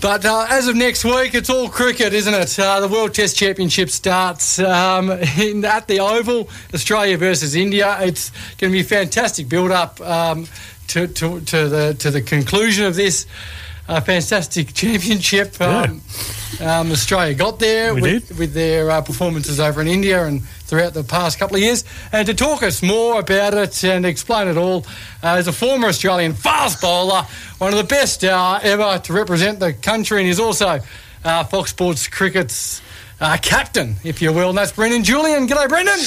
But uh, as of next week, it's all cricket, isn't it? Uh, the World Test Championship starts um, in, at the Oval, Australia versus India. It's going to be a fantastic build-up um, to, to, to, the to the conclusion of this uh, fantastic championship. Um, um, Australia got there We with, with their uh, performances over in India and throughout the past couple of years. And to talk us more about it and explain it all, uh, is a former Australian fast bowler, one of the best uh, ever to represent the country, and he's also uh, Fox Sports Cricket's uh, captain, if you will. And that's Brendon Julian. G'day, Brendon.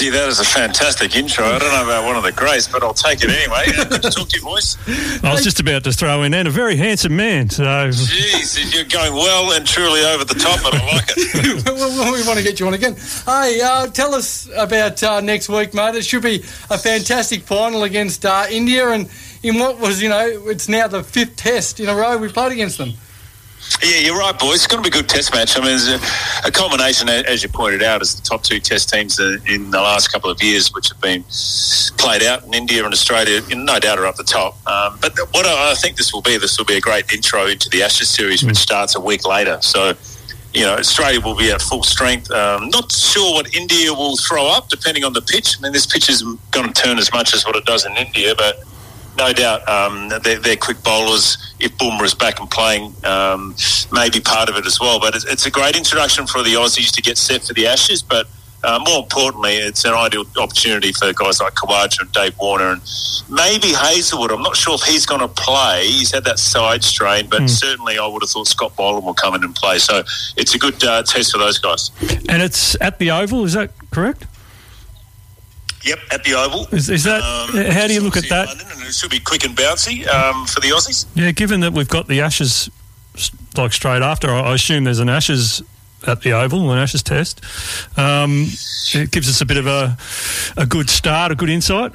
Gee, that is a fantastic intro. I don't know about one of the greats, but I'll take it anyway. Good to talk to you, boys. I was just about to throw in, and a very handsome man. So Jeez, you're going well and truly over the top, but I like it. we want to get you on again. Hey, uh, tell us about uh, next week, mate. It should be a fantastic final against uh, India, and in what was, you know, it's now the fifth test in a row we played against them. Yeah, you're right, boys. It's going to be a good test match. I mean, a, a combination, as you pointed out, as the top two test teams in the last couple of years, which have been played out in India and Australia, no doubt are up the top. Um, but what I think this will be, this will be a great intro into the Ashes series, which starts a week later. So, you know, Australia will be at full strength. Um, not sure what India will throw up, depending on the pitch. I mean, this pitch is going to turn as much as what it does in India, but no doubt um, they're, they're quick bowlers. If Bumrah is back and playing, um, maybe part of it as well. But it's, it's a great introduction for the Aussies to get set for the Ashes. But uh, more importantly, it's an ideal opportunity for guys like Khawaja and Dave Warner and maybe Hazlewood. I'm not sure if he's going to play. He's had that side strain, but certainly I would have thought Scott Boland will come in and play. So it's a good uh, test for those guys. and it's at the Oval. Is that correct? Yep, at the Oval. Is, is that Um, how do you look at that? London, and it should be quick and bouncy um, for the Aussies. Yeah, given that we've got the Ashes like straight after, I assume there's an Ashes at the Oval, an Ashes test. Um, it gives us a bit of a a good start, a good insight.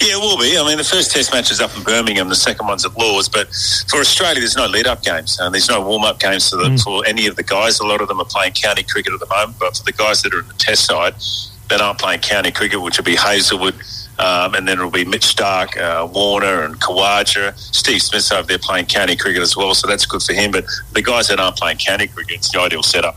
Yeah, it will be. I mean, the first test match is up in Birmingham, the second one's at Lords. But for Australia, there's no lead-up games. and there's no warm-up games for, the, for any of the guys. A lot of them are playing county cricket at the moment. But for the guys that are in the test side that aren't playing county cricket, which will be Hazlewood, um, and then it'll be Mitch Starc, uh, Warner, and Khawaja. Steve Smith's over there playing county cricket as well, so that's good for him. But the guys that aren't playing county cricket, it's the ideal setup.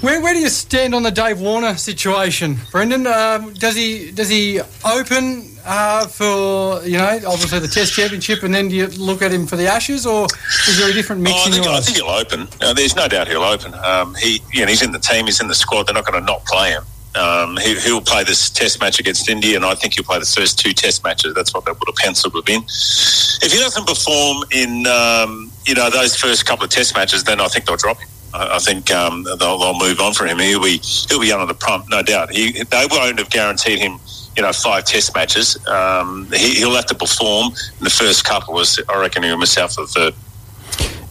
Where, where do you stand on the Dave Warner situation, Brendon? Um, does he does he open uh, for you know obviously the Test Championship, and then do you look at him for the Ashes, or is there a different mix Oh, I, in think, I think he'll open. Uh, there's no doubt he'll open. Um, he, you know, he's in the team. He's in the squad. They're not going to not play him. Um, he, he'll play this Test match against India, and I think he'll play the first two Test matches. That's what they would have penciled have been. If he doesn't perform in, um, you know, those first couple of Test matches, then I think they'll drop him. I, think um, they'll, they'll move on from him. He'll be he'll be under the pump, no doubt. He, they won't have guaranteed him. You know, five Test matches. Um, he, he'll have to perform in the first couple. Was I reckon he'll miss out for the third.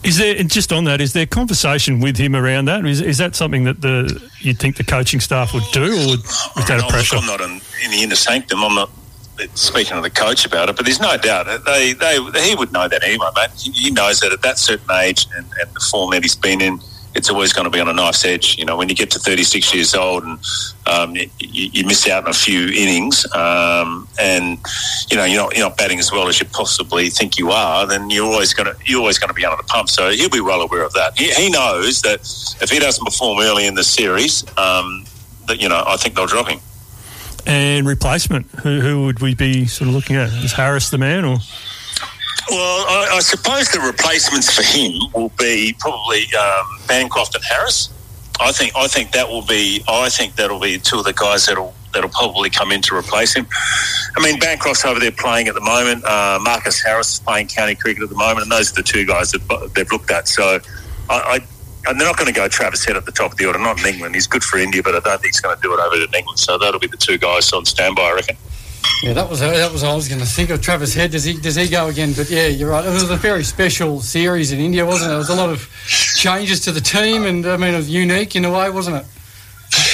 Is there just on that? Is there conversation with him around that? Is, is that something that the you think the coaching staff would do, or would, is that a pressure? I'm not in, in the inner sanctum. I'm not speaking to the coach about it, but there's no doubt that they, they he would know that anyway, mate. He, he knows that at that certain age and, and the form that he's been in, it's always going to be on a knife's edge. You know, when you get to 36 years old and um, you, you miss out on a few innings, um, and you know you're not you're not batting as well as you possibly think you are, then you're always going to you're always going to be under the pump. So he'll be well aware of that. He, he knows that if he doesn't perform early in the series, um, that you know I think they'll drop him. And replacement, who, who would we be sort of looking at? Is Harris the man, or Well, I, I suppose the replacements for him will be probably um, Bancroft and Harris. I think I think that will be I think that'll be two of the guys that'll that'll probably come in to replace him. I mean, Bancroft's over there playing at the moment. Uh, Marcus Harris is playing county cricket at the moment, and those are the two guys that they've looked at. So, I, I and they're not going to go Travis Head at the top of the order. Not in England. He's good for India, but I don't think he's going to do it over in England. So that'll be the two guys on standby, I reckon. Yeah, that was that was I was going to think of Travis Head. Does he does he go again? But yeah, you're right. It was a very special series in India, wasn't it? There was a lot of changes to the team, and I mean, it was unique in a way, wasn't it?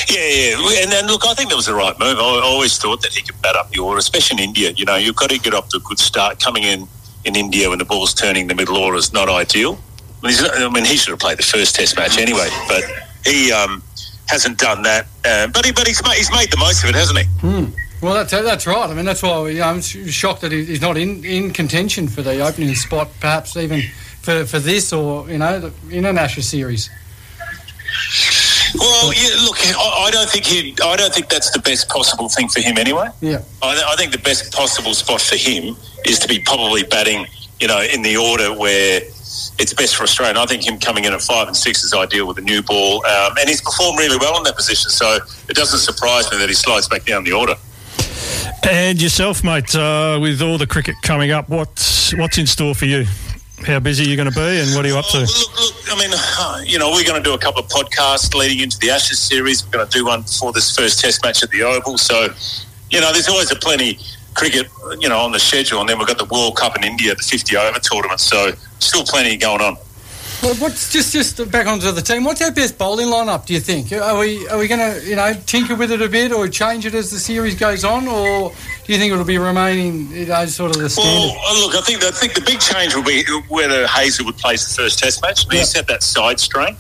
Yeah, yeah. And then, look, I think that was the right move. I always thought that he could bat up the order, especially in India. You know, you've got to get off to a good start. Coming in in India when the ball's turning the middle order is not ideal. I mean, he's I mean, he should have played the first Test match anyway, but he um, hasn't done that. Uh, but he, but he's made, he's made the most of it, hasn't he? Well, that's that's right. I mean, that's why know, I'm shocked that he's not in, in contention for the opening spot, perhaps even for, for this or you know in an Ashes series? Well, yeah, look, I, I don't think he. I don't think that's the best possible thing for him anyway. Yeah. I, I think the best possible spot for him is to be probably batting, you know, in the order where it's best for Australia. And I think him coming in at five and six is ideal with a new ball, um, and he's performed really well in that position. So it doesn't surprise me that he slides back down the order. And yourself, mate, uh, with all the cricket coming up, what's what's in store for you? How busy are you going to be, and what are you up to? Oh, look, look, I mean, uh, you know, we're going to do a couple of podcasts leading into the Ashes series. We're going to do one before this first Test match at the Oval. So, you know, there's always a plenty cricket, you know, on the schedule, and then we've got the World Cup in India, the 50 over tournament. So, still plenty going on. Well, what's just just back onto the team? What's our best bowling lineup? Do you think? Are we are we going to you know tinker with it a bit or change it as the series goes on, or do you think it'll be remaining you know sort of the standard? Well, uh, look, I think I think the big change will be whether Hazlewood plays the first Test match. Mean, Yeah. He's had that side strain,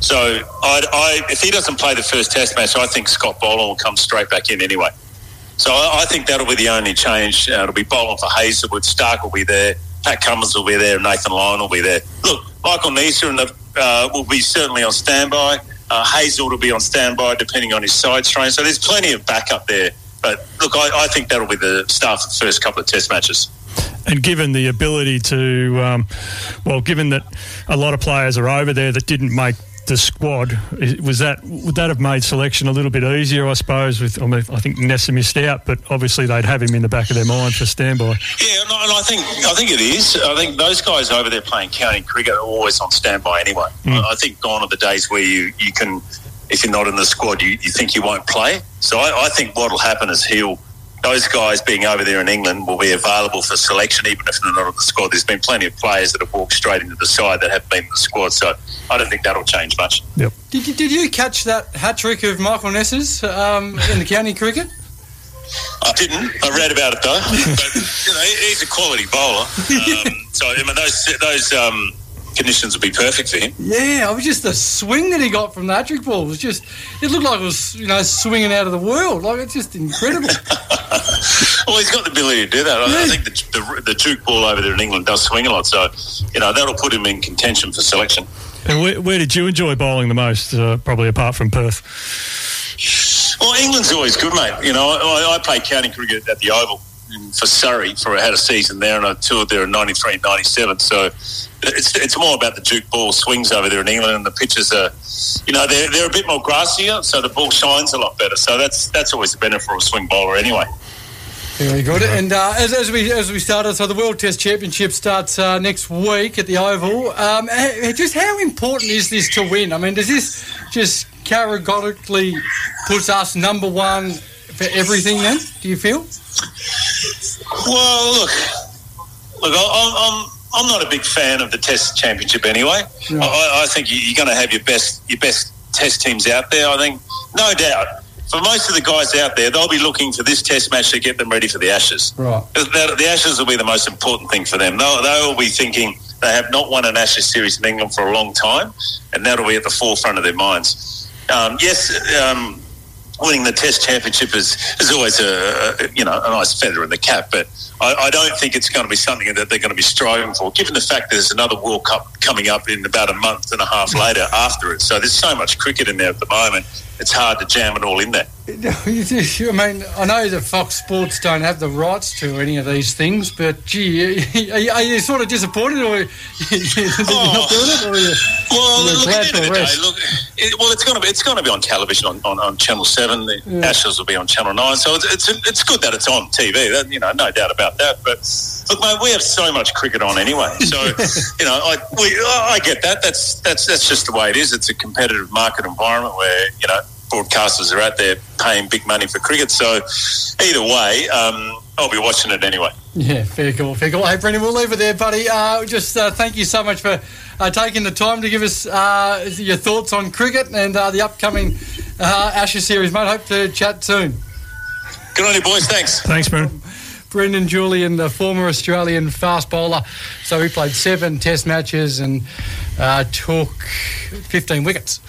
so I, I, if he doesn't play the first Test match, I think Scott Boland will come straight back in anyway. So I, I think that'll be the only change. Uh, it'll be Boland for Hazlewood. Starc will be there. Pat Cummins will be there. Nathan Lyon will be there. Michael Neser uh, will be certainly on standby. Uh, Hazel will be on standby depending on his side strain. So there's plenty of backup there. But look, I, I think that'll be the start for the first couple of Test matches. And given the ability to, um, well, given that a lot of players are over there that didn't make the squad, was that would that have made selection a little bit easier? I suppose. With I mean, I think Neser missed out, but obviously they'd have him in the back of their mind for standby. Yeah, and I, think I think it is. I think those guys over there playing county cricket are always on standby anyway. Hmm. I, I think gone are the days where you, you can, if you're not in the squad, you, you think you won't play. So I, I think what will happen is he'll those guys being over there in England will be available for selection, even if they're not on the squad. There's been plenty of players that have walked straight into the side that have been in the squad, so I don't think that'll change much. Yep. Did you, did you catch that hat trick of Michael Neser's um, in the county cricket? I didn't. I read about it though. but you know, he's a quality bowler. Um, so I mean, those those um, conditions would be perfect for him. Yeah, I was just the swing that he got from the hat trick ball. It was just, it looked like it was, you know, swinging out of the world. Like, it's just incredible. Well, he's got the ability to do that. I, I think the, the, the Duke ball over there in England does swing a lot, so you know that'll put him in contention for selection. And where, where did you enjoy bowling the most? Uh, probably apart from Perth. Well, England's always good, mate. You know, I, I played county cricket at the Oval for Surrey for I had a season there, and I toured there in '93, '97. So it's it's more about the Duke ball swings over there in England, and the pitches are, you know, they're they're a bit more grassier, so the ball shines a lot better. So that's that's always a benefit for a swing bowler, anyway. Very good. And uh, as, as we as we started, so the World Test Championship starts uh, next week at the Oval. Um, just how important is this to win? I mean, does this just categorically put us number one for everything? Then, do you feel? Well, look, look, I, I'm I'm not a big fan of the Test Championship anyway. Yeah. I, I think you- you're going to have your best your best Test teams out there. I think, no doubt, for most of the guys out there, they'll be looking for this Test match to get them ready for the Ashes. Right. The, the Ashes will be the most important thing for them. They'll, they'll be thinking they have not won an Ashes series in England for a long time, and that'll be at the forefront of their minds. Um, yes, um, winning the Test Championship is, is always a, a you know a nice feather in the cap, but I, I don't think it's going to be something that they're going to be striving for, given the fact there's another World Cup coming up in about a month and a half later after it. So there's so much cricket in there at the moment; it's hard to jam it all in there. I mean, I know that Fox Sports don't have the rights to any of these things, but gee, are you, are you sort of disappointed, or that you're not doing it, or oh. you? Well, look, glad at the end of the day, look, it, well, it's going to be it's going to be on television on, on, on Channel Seven. The Yeah. Ashes will be on Channel Nine, so it's, it's it's good that it's on TV. That, you know, no doubt about that. But look, mate, we have so much cricket on anyway. So you know, I we I get that. That's that's that's just the way it is. It's a competitive market environment where you know broadcasters are out there paying big money for cricket. So either way, um, I'll be watching it anyway. Yeah, fair call, fair call. Hey, Brendon, we'll leave it there, buddy. Uh, just uh, thank you so much for uh, taking the time to give us uh, your thoughts on cricket and uh, the upcoming uh, Ashes series, mate. Hope to chat soon. Good on you, boys. Thanks. Thanks, Brendon. Brendon Julian, the former Australian fast bowler. So he played seven Test matches and uh, took 15 wickets.